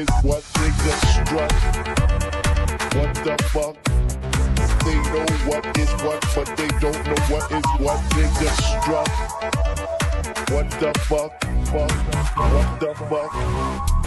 is what niggas struck. What the fuck? They know what is what, but they don't know what is what niggas struck. What the fuck? Fuck. What the fuck?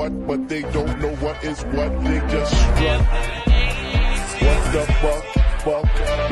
what, but they don't know what is what. They just struck. What the fuck, fuck.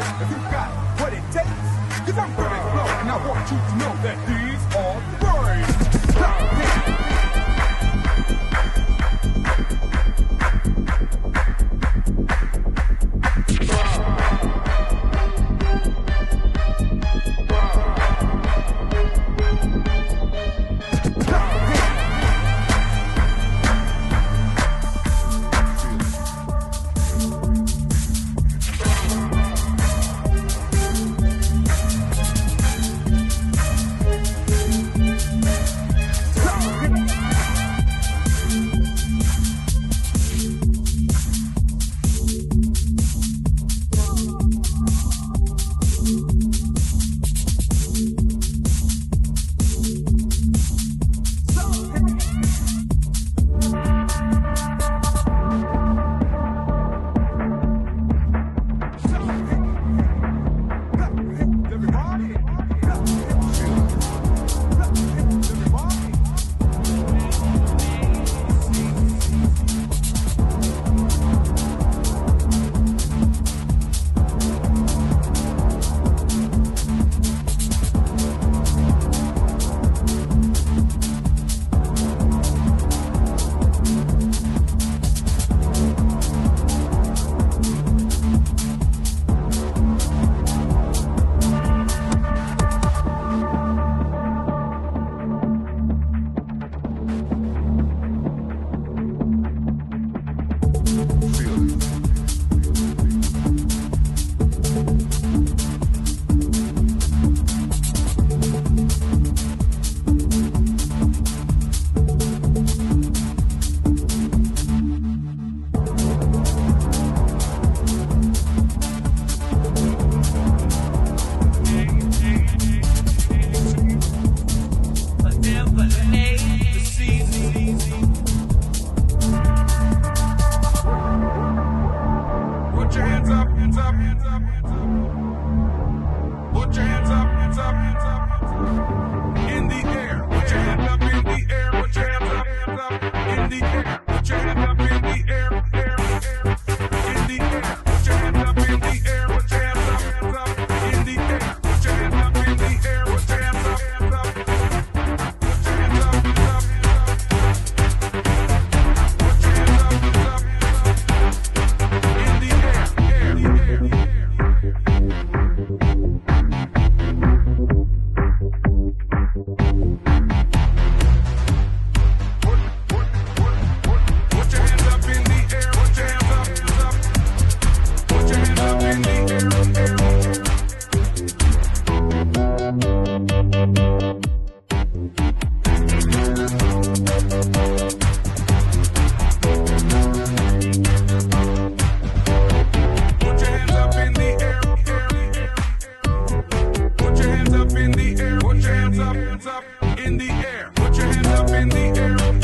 if you got what it takes. Cause I'm gonna explode and I want you to know that care. Put your hands up in the air.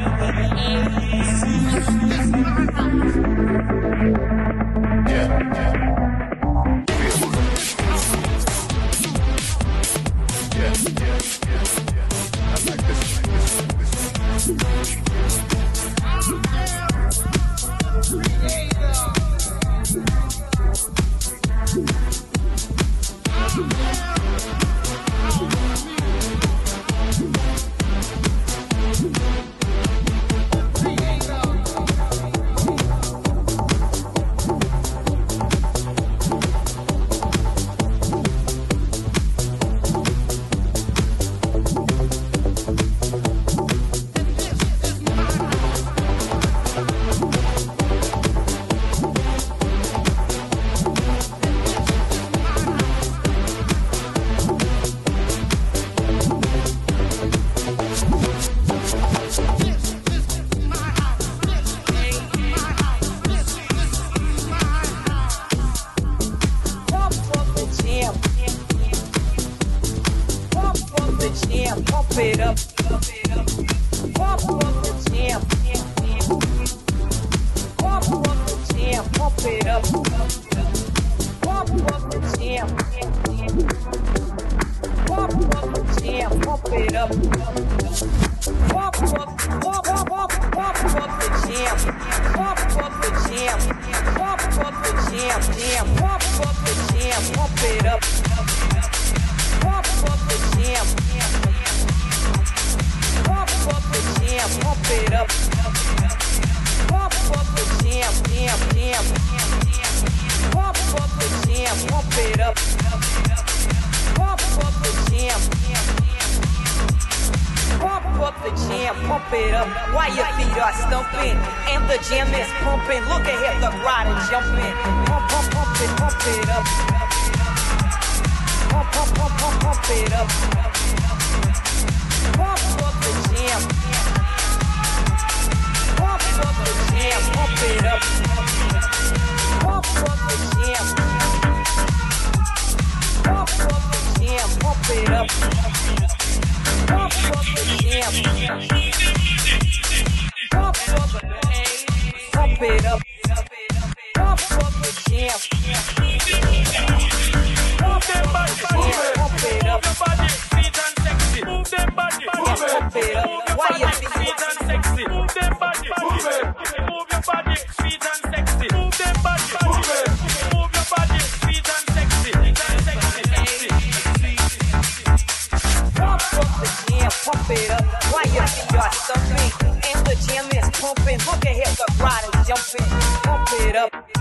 Yeah, yeah. jam, jam, pump up the jam, pump it up. Pump up the jam, pump up the jam, pump it up. Pump up the jam, jam, jam. Pump up the jam, pump it up. Pump up the jam. Pump up the jam, pump it up. Why your feet are stumping? The gym is pumping. Look at here, look is jumping. Pump, pump, pump it, pump it up. Pump, pump, pump, pump, pump it up. Pump up the gym. Pump up the gym, pump it up. Pump up the gym. Pump up the gym, pump it up. Pump up the gym. up it up, pump up the jam. Move them body, body, it. Move them body, body, and sexy? Move them body, move it, move your body, sweet and sexy. Move them body, move it, move your body, sweet and sexy. Pump the jam, pump it up. Why you got something? And the jam is pumping. Look at up.